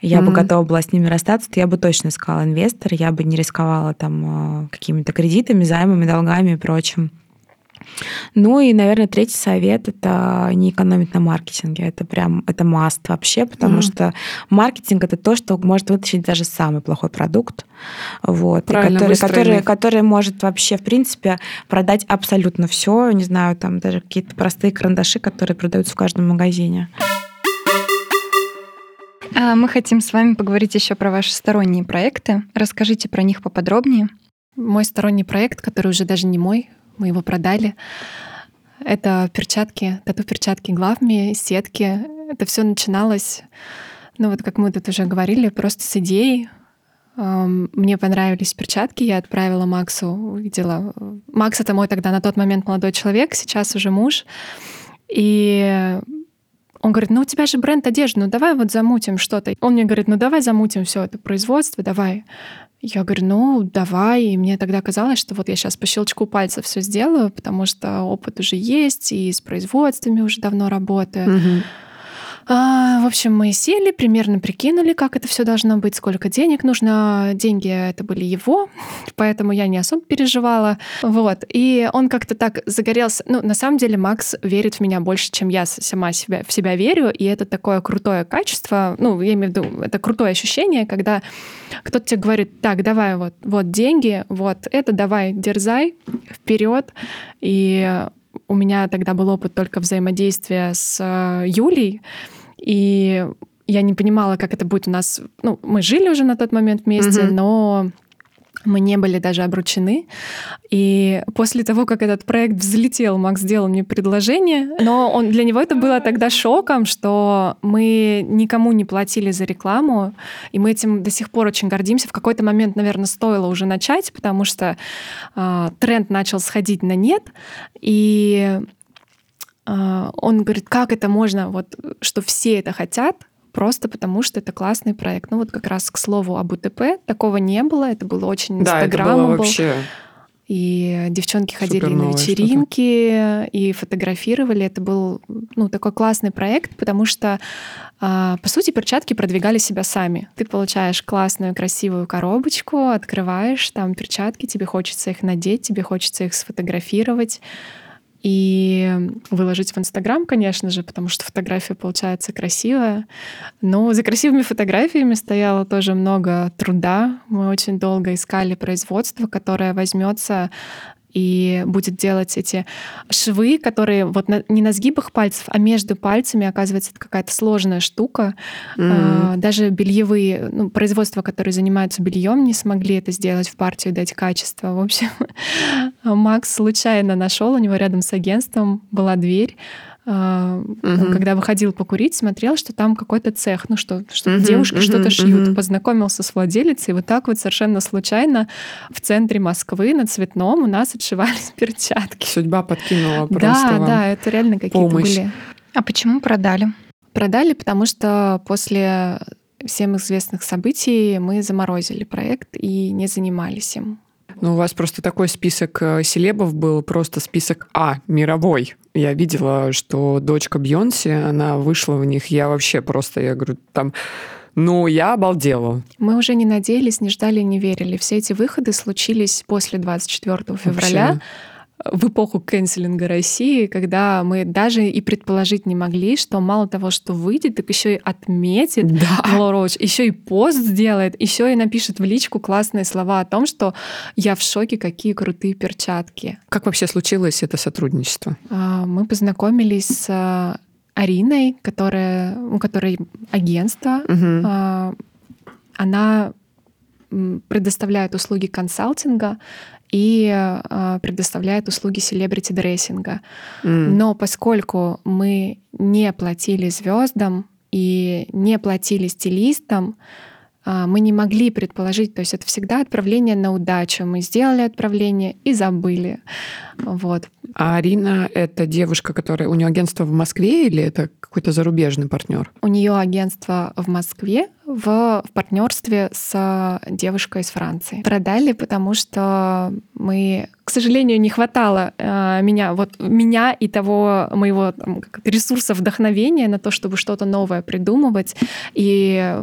я бы Мгм. готова была с ними расстаться, то я бы точно искала инвестора, я бы не рисковала там э, какими-то кредитами, займами, долгами и прочим. Ну и, наверное, третий совет — это не экономить на маркетинге. Это прям, это маст вообще, потому Мгм. что маркетинг — это то, что может вытащить даже самый плохой продукт. Вот, и который, выстроенный. который, который может вообще, в принципе, продать абсолютно все. Не знаю, там даже какие-то простые карандаши, которые продаются в каждом магазине. А Мы хотим с вами поговорить еще про ваши сторонние проекты. Расскажите про них поподробнее. Мой сторонний проект, который уже даже не мой, мы его продали. Это перчатки, тату-перчатки главми, сетки. Это все начиналось, ну вот как мы тут уже говорили, просто с идеей. Эм, Мне понравились перчатки, я отправила Максу, увидела. Макс — это мой тогда на тот момент молодой человек, сейчас уже муж. И он говорит, ну у тебя же бренд одежды, ну давай вот замутим что-то. Он мне говорит, ну давай замутим все это производство, давай. Я говорю, ну давай. И мне тогда казалось, что вот я сейчас по щелчку пальцев все сделаю, потому что опыт уже есть, и с производствами уже давно работаю. Мгм. А, в общем, мы сели, примерно прикинули, как это все должно быть, сколько денег нужно. Деньги это были его, поэтому я не особо переживала. Вот. И он как-то так загорелся. Ну, на самом деле, Макс верит в меня больше, чем я сама себя, в себя верю. И это такое крутое качество. Ну, я имею в виду, это крутое ощущение, когда кто-то тебе говорит, так, давай вот, вот деньги, вот это давай, дерзай, вперед. И у меня тогда был опыт только взаимодействия с э, Юлей, и я не понимала, как это будет у нас. Ну, мы жили уже на тот момент вместе, Мгм. но мы не были даже обручены. И после того, как этот проект взлетел, Макс сделал мне предложение, но он, для него это было тогда шоком, что мы никому не платили за рекламу, и мы этим до сих пор очень гордимся. В какой-то момент, наверное, стоило уже начать, потому что а, тренд начал сходить на нет, и он говорит, как это можно, вот, что все это хотят, просто потому что это классный проект. Ну вот как раз к слову об УТП такого не было, это было очень Да, инстаграмом был. вообще... И девчонки ходили на вечеринки и фотографировали. Это был ну, такой классный проект, потому что, а, по сути, перчатки продвигали себя сами. Ты получаешь классную, красивую коробочку, открываешь там перчатки, тебе хочется их надеть, тебе хочется их сфотографировать и выложить в Инстаграм, конечно же, потому что фотография получается красивая. Но за красивыми фотографиями стояло тоже много труда. Мы очень долго искали производство, которое возьмется и будет делать эти швы, которые вот на- не на сгибах пальцев, а между пальцами, оказывается, это какая-то сложная штука. Мгм. А, Даже бельевые, ну, производства, которые занимаются бельем, не смогли это сделать в партию, дать качество. В общем, Макс случайно нашел, у него рядом с агентством была дверь. Мгм. когда выходил покурить, смотрел, что там какой-то цех, ну что, что Мгм, девушки мгм, что-то шьют. мгм. Познакомился с владелицей, и вот так вот совершенно случайно в центре Москвы на Цветном у нас отшивались перчатки. Судьба подкинула просто Да, вам. да, это реально какие-то помощь. были. А почему продали? Продали, потому что после всем известных событий мы заморозили проект и не занимались им. Ну, у вас просто такой список э, селебов был, просто список А, мировой. Я видела, что дочка Бьонси, она вышла в них. Я вообще просто, я говорю, там... Ну, я обалдела. Мы уже не надеялись, не ждали, не верили. Все эти выходы случились после 24 февраля. Вообще. В эпоху кэнселинга России, когда мы даже и предположить не могли, что мало того, что выйдет, так еще и отметит Да. Лора Роуч, еще и пост сделает, еще и напишет в личку классные слова о том, что я в шоке, какие крутые перчатки. Как вообще случилось это сотрудничество? А, Мы познакомились с а, Ариной, которая, у которой агентство. А, Она предоставляет услуги консалтинга и а, предоставляет услуги селебрити-дрессинга. М. Но поскольку мы не платили звездам и не платили стилистам, мы не могли предположить, то есть это всегда отправление на удачу. Мы сделали отправление и забыли. Вот. А Арина — это девушка, которая... У нее агентство в Москве или это какой-то зарубежный партнер? У нее агентство в Москве в, в партнерстве с девушкой из Франции. Продали, потому что мы, к сожалению, не хватало э, меня, вот меня и того моего там, ресурса вдохновения на то, чтобы что-то новое придумывать. И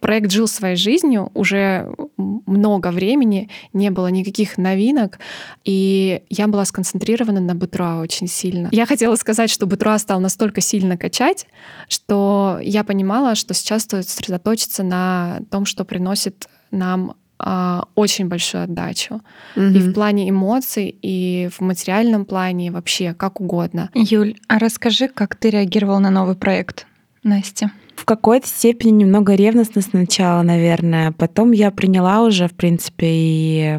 проект жил своей жизнью, уже много времени, не было никаких новинок, и я была сконцентрирована на Бутруа очень сильно. Я хотела сказать, что Бутруа стал настолько сильно качать, что я понимала, что сейчас стоит сосредоточиться на том, что приносит нам а, очень большую отдачу. Угу. И в плане эмоций, и в материальном плане, вообще как угодно. Юль, а расскажи, как ты реагировал на новый проект, Настя? В какой-то степени немного ревностно сначала, наверное. Потом я приняла уже, в принципе, и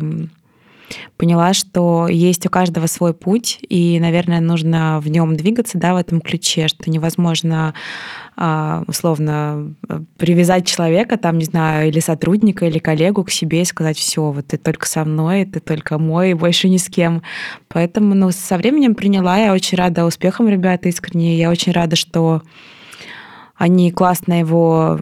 поняла, что есть у каждого свой путь, и, наверное, нужно в нем двигаться, да, в этом ключе, что невозможно а, условно привязать человека, там, не знаю, или сотрудника, или коллегу к себе и сказать, все, вот ты только со мной, ты только мой, больше ни с кем. Поэтому, ну, со временем приняла, я очень рада успехам ребят искренне, я очень рада, что они классно его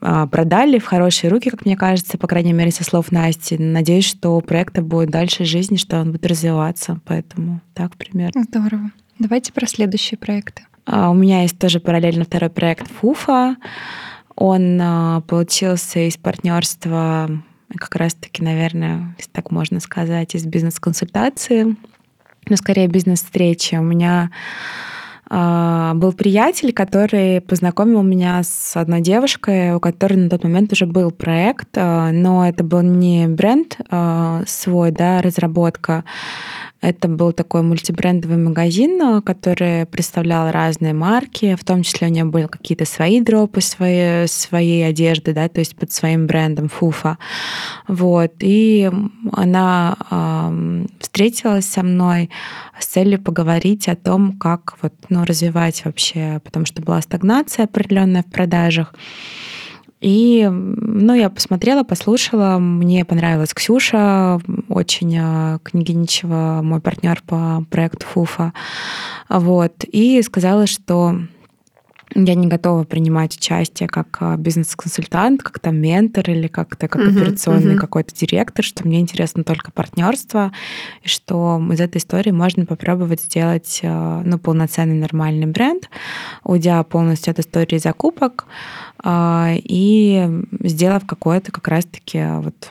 а, продали в хорошие руки, как мне кажется, по крайней мере, со слов Насти. Надеюсь, что у проекта будет дальше жизни, что он будет развиваться. Поэтому так примерно. Здорово. Давайте про следующие проекты. А, у меня есть тоже параллельно второй проект Фуфа. Он а, получился из партнерства как раз-таки, наверное, если так можно сказать, из бизнес-консультации, но скорее бизнес-встречи. У меня был приятель, который познакомил меня с одной девушкой, у которой на тот момент уже был проект, а, но это был не бренд а, свой, да, разработка, это был такой мультибрендовый магазин, который представлял разные марки, в том числе у нее были какие-то свои дропы свои, своей одежды, да, то есть под своим брендом Фуфа. Вот. И она э, встретилась со мной с целью поговорить о том, как вот, ну, развивать вообще, потому что была стагнация определенная в продажах. И, ну, я посмотрела, послушала, мне понравилась Ксюша, очень а, Княгиничева, мой партнер по проекту Фуфа, вот, и сказала, что я не готова принимать участие как а, бизнес-консультант, как там ментор или как-то как uh-huh, операционный uh-huh. какой-то директор, что мне интересно только партнерство, и что из этой истории можно попробовать сделать а, ну, полноценный нормальный бренд, уйдя полностью от истории закупок а, и сделав какое-то как раз-таки вот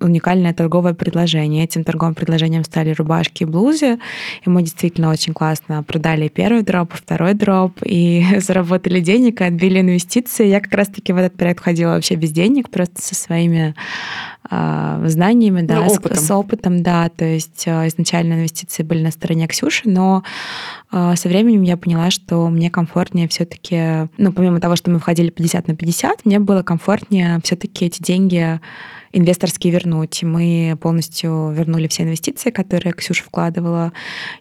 уникальное торговое предложение. Этим торговым предложением стали рубашки и блузы. И мы действительно очень классно продали первый дроп, второй дроп, и заработали денег, и отбили инвестиции. Я как раз-таки в этот проект ходила вообще без денег, просто со своими э, знаниями, да, ну, опытом. С, с опытом, да. То есть э, изначально инвестиции были на стороне Ксюши, но э, со временем я поняла, что мне комфортнее все-таки, ну, помимо того, что мы входили 50 на 50, мне было комфортнее все-таки эти деньги инвесторские вернуть. Мы полностью вернули все инвестиции, которые Ксюша вкладывала,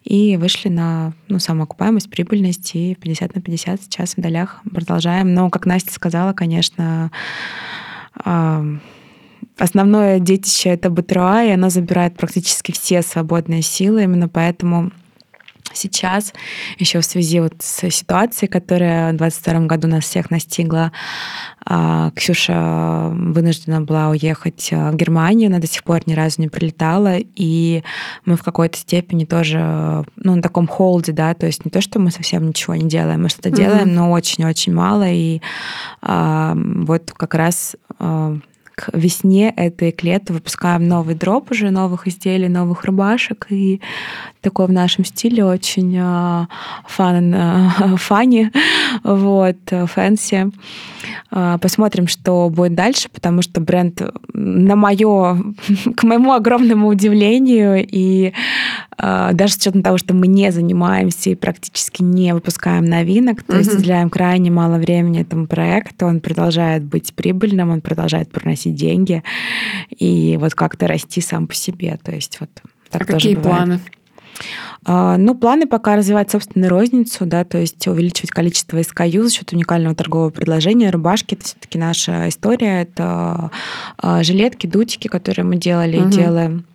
и вышли на ну, самоокупаемость, прибыльность, и 50 на 50 сейчас в долях продолжаем. Но, как Настя сказала, конечно, основное детище — это БТРА, и оно забирает практически все свободные силы, именно поэтому сейчас, еще в связи вот с ситуацией, которая в 2022 году нас всех настигла, а, Ксюша вынуждена была уехать а, в Германию, она до сих пор ни разу не прилетала, и мы в какой-то степени тоже ну, на таком холде, да, то есть не то, что мы совсем ничего не делаем, мы что-то mm-hmm. делаем, но очень-очень мало, и а, вот как раз а, к весне этой к лету выпускаем новый дроп уже новых изделий, новых рубашек. И такой в нашем стиле очень э, fun, э, funny, вот, fancy. Э, посмотрим, что будет дальше, потому что бренд на мое, к моему огромному удивлению и э, даже с учетом того, что мы не занимаемся и практически не выпускаем новинок, то есть уделяем крайне мало времени этому проекту, он продолжает быть прибыльным, он продолжает приносить деньги и вот как-то расти сам по себе. То есть вот так а тоже какие бывает. планы? А, ну, планы пока развивать собственную розницу, да, то есть увеличивать количество SKU за счет уникального торгового предложения. Рубашки — это все таки наша история. Это а, жилетки, дутики, которые мы делали угу. и делаем.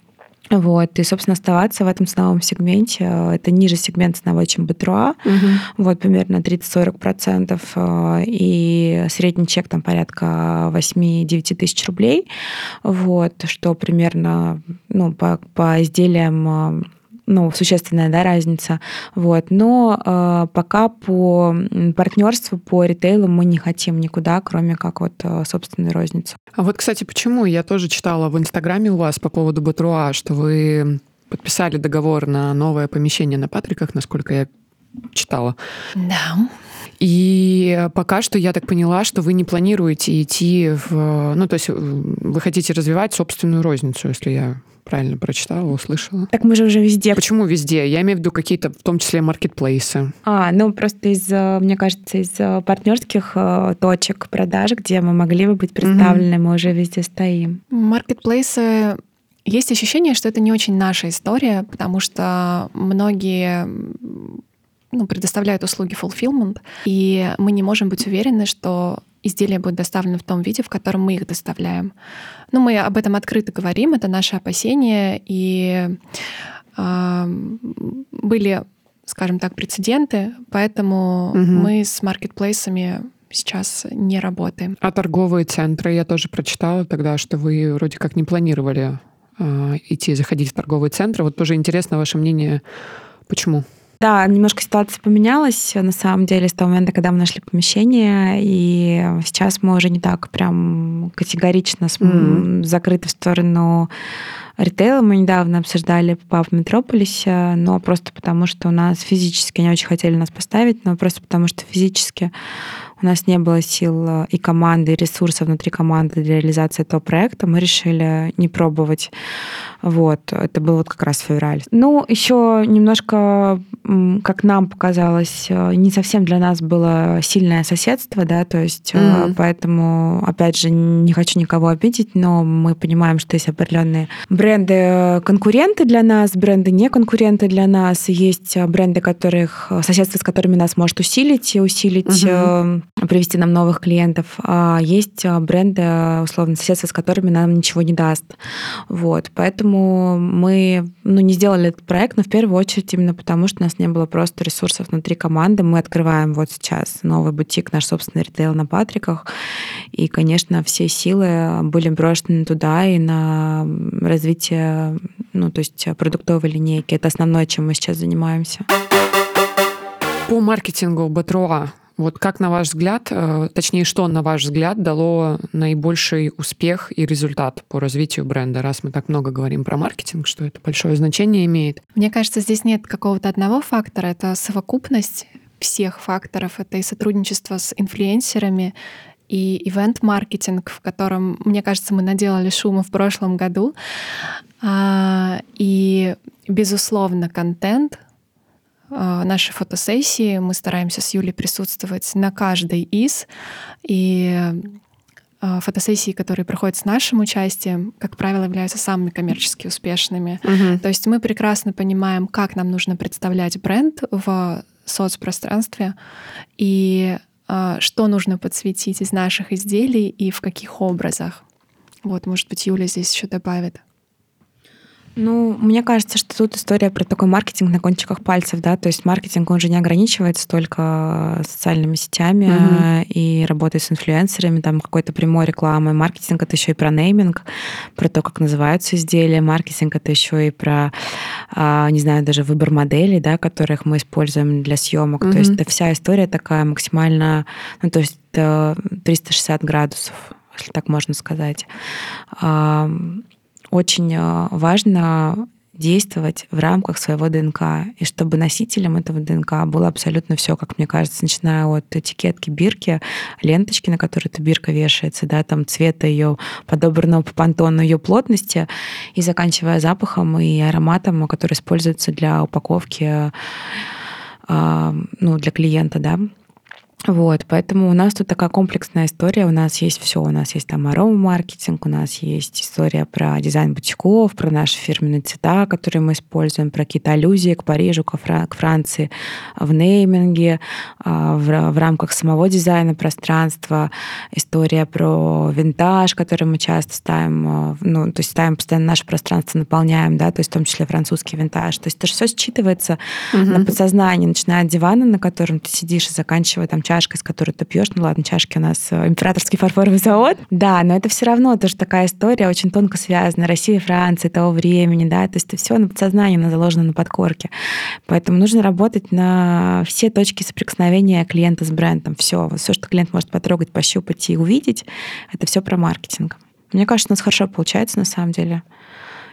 Вот, и, собственно, оставаться в этом ценовом сегменте. Это ниже сегмент ценовой, чем Бетруа. Угу. Вот, примерно 30-40%. И средний чек там порядка 8-9 тысяч рублей. Вот, что примерно ну, по, по изделиям ну, существенная да, разница. Вот. Но э, пока по партнерству, по ритейлу мы не хотим никуда, кроме как вот э, собственной розницы. А вот, кстати, почему? Я тоже читала в Инстаграме у вас по поводу Батруа, что вы подписали договор на новое помещение на Патриках, насколько я читала. Да. И пока что я так поняла, что вы не планируете идти в... Ну, то есть вы хотите развивать собственную розницу, если я правильно прочитала, услышала. Так мы же уже везде. Почему везде? Я имею в виду какие-то, в том числе, маркетплейсы. А, ну просто из, мне кажется, из партнерских э, точек продаж, где мы могли бы быть представлены, mm-hmm. мы уже везде стоим. Маркетплейсы есть ощущение, что это не очень наша история, потому что многие ну, предоставляют услуги fulfillment, и мы не можем быть уверены, что изделия будут доставлены в том виде, в котором мы их доставляем. Ну, мы об этом открыто говорим, это наши опасения, и э, были, скажем так, прецеденты, поэтому угу. мы с маркетплейсами сейчас не работаем. А торговые центры, я тоже прочитала тогда, что вы вроде как не планировали э, идти, заходить в торговые центры. Вот тоже интересно ваше мнение, почему? Да, немножко ситуация поменялась на самом деле с того момента, когда мы нашли помещение, и сейчас мы уже не так прям категорично mm-hmm. закрыты в сторону ритейла. Мы недавно обсуждали пап в Метрополисе, но просто потому, что у нас физически не очень хотели нас поставить, но просто потому, что физически у нас не было сил э, и команды, и ресурсов внутри команды для реализации этого проекта, мы решили не пробовать. Вот, это был вот как раз февраль. Ну, еще немножко, как нам показалось, э, не совсем для нас было сильное соседство, да, то есть mm-hmm. поэтому, опять же, не хочу никого обидеть, но мы понимаем, что есть определенные бренды конкуренты для нас, бренды не конкуренты для нас, есть бренды, которых соседство с которыми нас может усилить и усилить mm-hmm привести нам новых клиентов. А есть а, бренды, условно, соседства, с которыми нам ничего не даст. Вот. Поэтому мы ну, не сделали этот проект, но в первую очередь именно потому, что у нас не было просто ресурсов внутри команды. Мы открываем вот сейчас новый бутик, наш собственный ритейл на Патриках. И, конечно, все силы были брошены туда и на развитие ну, то есть продуктовой линейки. Это основное, чем мы сейчас занимаемся. По маркетингу Батруа вот как, на ваш взгляд, э, точнее, что, на ваш взгляд, дало наибольший успех и результат по развитию бренда, раз мы так много говорим про маркетинг, что это большое значение имеет? Мне кажется, здесь нет какого-то одного фактора, это совокупность всех факторов. Это и сотрудничество с инфлюенсерами, и ивент-маркетинг, в котором, мне кажется, мы наделали шума в прошлом году. А, и, безусловно, контент, наши фотосессии. Мы стараемся с Юлей присутствовать на каждой из. И а, фотосессии, которые проходят с нашим участием, как правило, являются самыми коммерчески успешными. Угу. То есть мы прекрасно понимаем, как нам нужно представлять бренд в соцпространстве и а, что нужно подсветить из наших изделий и в каких образах. Вот, может быть, Юля здесь еще добавит. Ну, мне кажется, что тут история про такой маркетинг на кончиках пальцев, да, то есть маркетинг, он же не ограничивается только социальными сетями угу. и работой с инфлюенсерами, там какой-то прямой рекламой. Маркетинг — это еще и про нейминг, про то, как называются изделия. Маркетинг — это еще и про, а, не знаю, даже выбор моделей, да, которых мы используем для съемок. Угу. То есть это вся история такая максимально, ну, то есть 360 градусов, если так можно сказать очень э, важно действовать в рамках своего ДНК, и чтобы носителем этого ДНК было абсолютно все, как мне кажется, начиная от этикетки бирки, ленточки, на которой эта бирка вешается, да, там цвета ее подобранного по пантону ее плотности, и заканчивая запахом и ароматом, который используется для упаковки э, ну, для клиента, да. Вот, поэтому у нас тут такая комплексная история. У нас есть все. У нас есть там арома-маркетинг, у нас есть история про дизайн бутиков, про наши фирменные цвета, которые мы используем, про какие-то аллюзии к Парижу, к, Фра- к Франции в нейминге, а, в, в рамках самого дизайна пространства, история про винтаж, который мы часто ставим, а, ну, то есть ставим постоянно наше пространство, наполняем, да, то есть в том числе французский винтаж. То есть это же все считывается угу. на подсознании, начиная от дивана, на котором ты сидишь, и заканчивая там чашкой, с которой ты пьешь. Ну ладно, чашки у нас э, императорский фарфоровый завод. Да, но это все равно тоже такая история очень тонко связана. Россия и Франция того времени, да, то есть это все на подсознании заложено на подкорке. Поэтому нужно работать на все точки соприкосновения клиента с брендом. Все, все, что клиент может потрогать, пощупать и увидеть, это все про маркетинг. Мне кажется, у нас хорошо получается на самом деле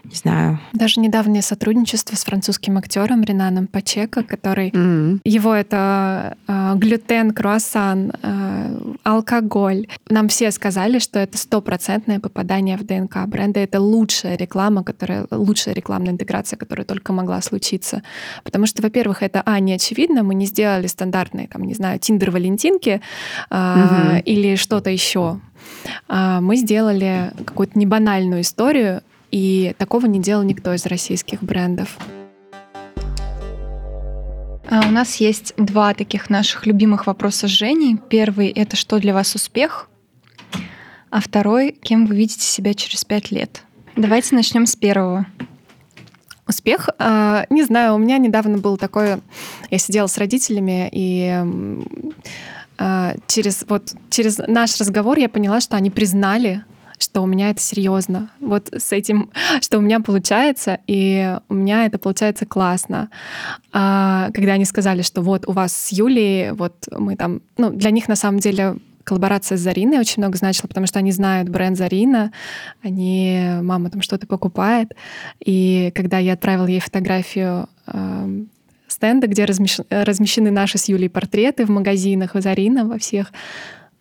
не знаю. Даже недавнее сотрудничество с французским актером Ренаном Пачека, который mm-hmm. его это э, глютен, круассан, э, алкоголь. Нам все сказали, что это стопроцентное попадание в ДНК бренда. Это лучшая реклама, которая лучшая рекламная интеграция, которая только могла случиться. Потому что, во-первых, это а не очевидно, мы не сделали стандартные, там, не знаю, Тиндер Валентинки э, mm-hmm. или что-то еще. Мы сделали какую-то небанальную историю, и такого не делал никто из российских брендов. А у нас есть два таких наших любимых вопроса с Женей. Первый — это что для вас успех? А второй — кем вы видите себя через пять лет? Давайте начнем с первого. Успех? А, не знаю, у меня недавно был такое... Я сидела с родителями, и а, через, вот, через наш разговор я поняла, что они признали что у меня это серьезно. Вот с этим, что у меня получается, и у меня это получается классно. А, когда они сказали, что вот у вас с Юлей, вот мы там, ну, для них на самом деле коллаборация с Зариной очень много значила, потому что они знают бренд Зарина, они, мама там что-то покупает. И когда я отправила ей фотографию э, стенда, где размещены наши с Юлей портреты в магазинах, Зарина, во всех,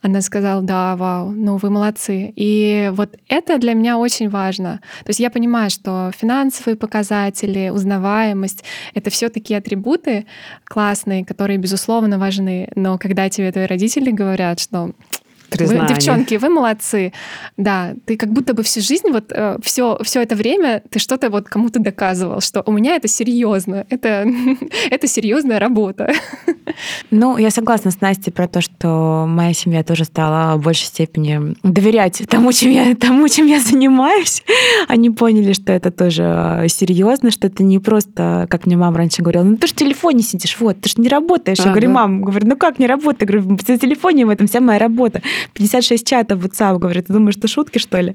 она сказала, да, вау, ну вы молодцы. И вот это для меня очень важно. То есть я понимаю, что финансовые показатели, узнаваемость — это все такие атрибуты классные, которые, безусловно, важны. Но когда тебе твои родители говорят, что вы, девчонки, вы молодцы. Да, ты как будто бы всю жизнь, вот э, все, все это время ты что-то вот кому-то доказывал, что у меня это серьезно, это, это серьезная работа. Ну, я согласна с Настей про то, что моя семья тоже стала в большей степени доверять тому, чем я, тому, чем я занимаюсь. Они поняли, что это тоже серьезно, что это не просто, как мне мама раньше говорила, ну ты же в телефоне сидишь, вот, ты же не работаешь. А, я говорю, мам, говорю, ну как не работать? Я говорю, в телефоне в этом вся моя работа. 56 чатов в WhatsApp, говорит, ты думаешь, это шутки, что ли?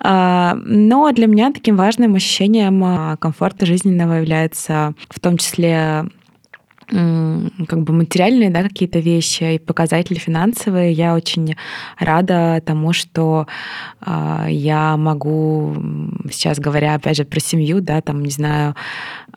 А, но для меня таким важным ощущением а, комфорта жизненного является в том числе как бы материальные да, какие-то вещи и показатели финансовые. Я очень рада тому, что э, я могу, сейчас говоря, опять же, про семью, да, там, не знаю,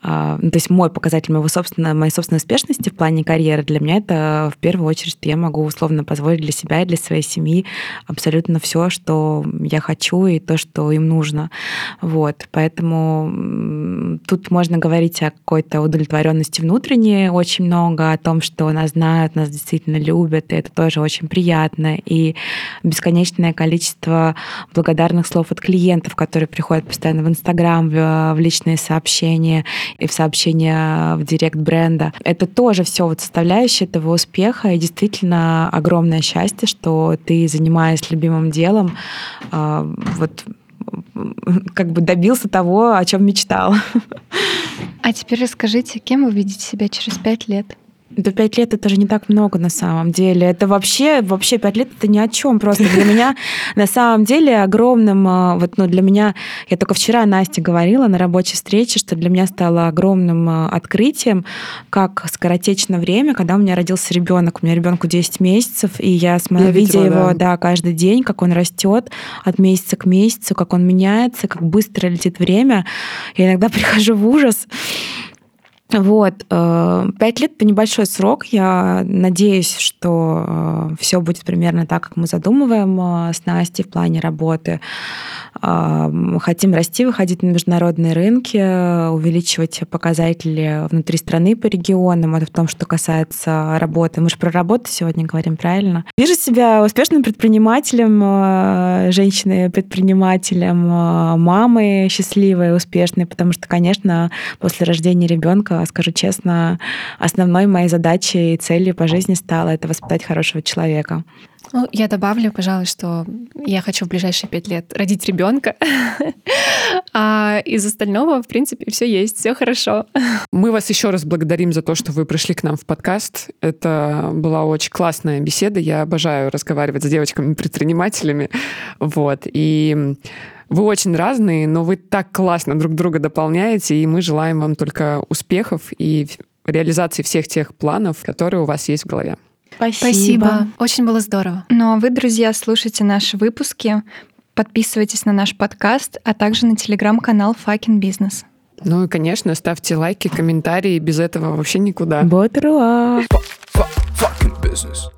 э, то есть мой показатель моего собственного, моей собственной успешности в плане карьеры для меня это в первую очередь, что я могу условно позволить для себя и для своей семьи абсолютно все, что я хочу и то, что им нужно. Вот, поэтому тут можно говорить о какой-то удовлетворенности внутренней, очень много о том, что нас знают, нас действительно любят, и это тоже очень приятно. И бесконечное количество благодарных слов от клиентов, которые приходят постоянно в Инстаграм, в, в личные сообщения и в сообщения в директ бренда. Это тоже все вот составляющие этого успеха, и действительно огромное счастье, что ты, занимаясь любимым делом, а, вот как бы добился того, о чем мечтал. А теперь расскажите, кем вы видите себя через пять лет? Да пять лет это же не так много на самом деле. Это вообще, вообще пять лет это ни о чем. Просто для меня на самом деле огромным, а, вот ну, для меня, я только вчера Насте говорила на рабочей встрече, что для меня стало огромным а, открытием, как скоротечно время, когда у меня родился ребенок. У меня ребенку 10 месяцев, и я смотрю, видя его, да. да, каждый день, как он растет от месяца к месяцу, как он меняется, как быстро летит время. Я иногда прихожу в ужас, вот. Э, пять лет — это небольшой срок. Я надеюсь, что э, все будет примерно так, как мы задумываем э, с Настей в плане работы. Хотим расти, выходить на международные рынки, увеличивать показатели внутри страны по регионам. Это в том, что касается работы. Мы же про работу сегодня говорим, правильно? Вижу себя успешным предпринимателем, женщиной-предпринимателем, мамой счастливой, успешной, потому что, конечно, после рождения ребенка, скажу честно, основной моей задачей и целью по жизни стало это воспитать хорошего человека. Ну, я добавлю, пожалуй, что я хочу в ближайшие пять лет родить ребенка. А из остального, в принципе, все есть, все хорошо. Мы вас еще раз благодарим за то, что вы пришли к нам в подкаст. Это была очень классная беседа. Я обожаю разговаривать с девочками-предпринимателями. Вот. И вы очень разные, но вы так классно друг друга дополняете, и мы желаем вам только успехов и реализации всех тех планов, которые у вас есть в голове. Спасибо. Спасибо. Очень было здорово. Ну а вы, друзья, слушайте наши выпуски, подписывайтесь на наш подкаст, а также на телеграм-канал Fucking Business. Ну и, конечно, ставьте лайки, комментарии. Без этого вообще никуда. Fuck, fucking business.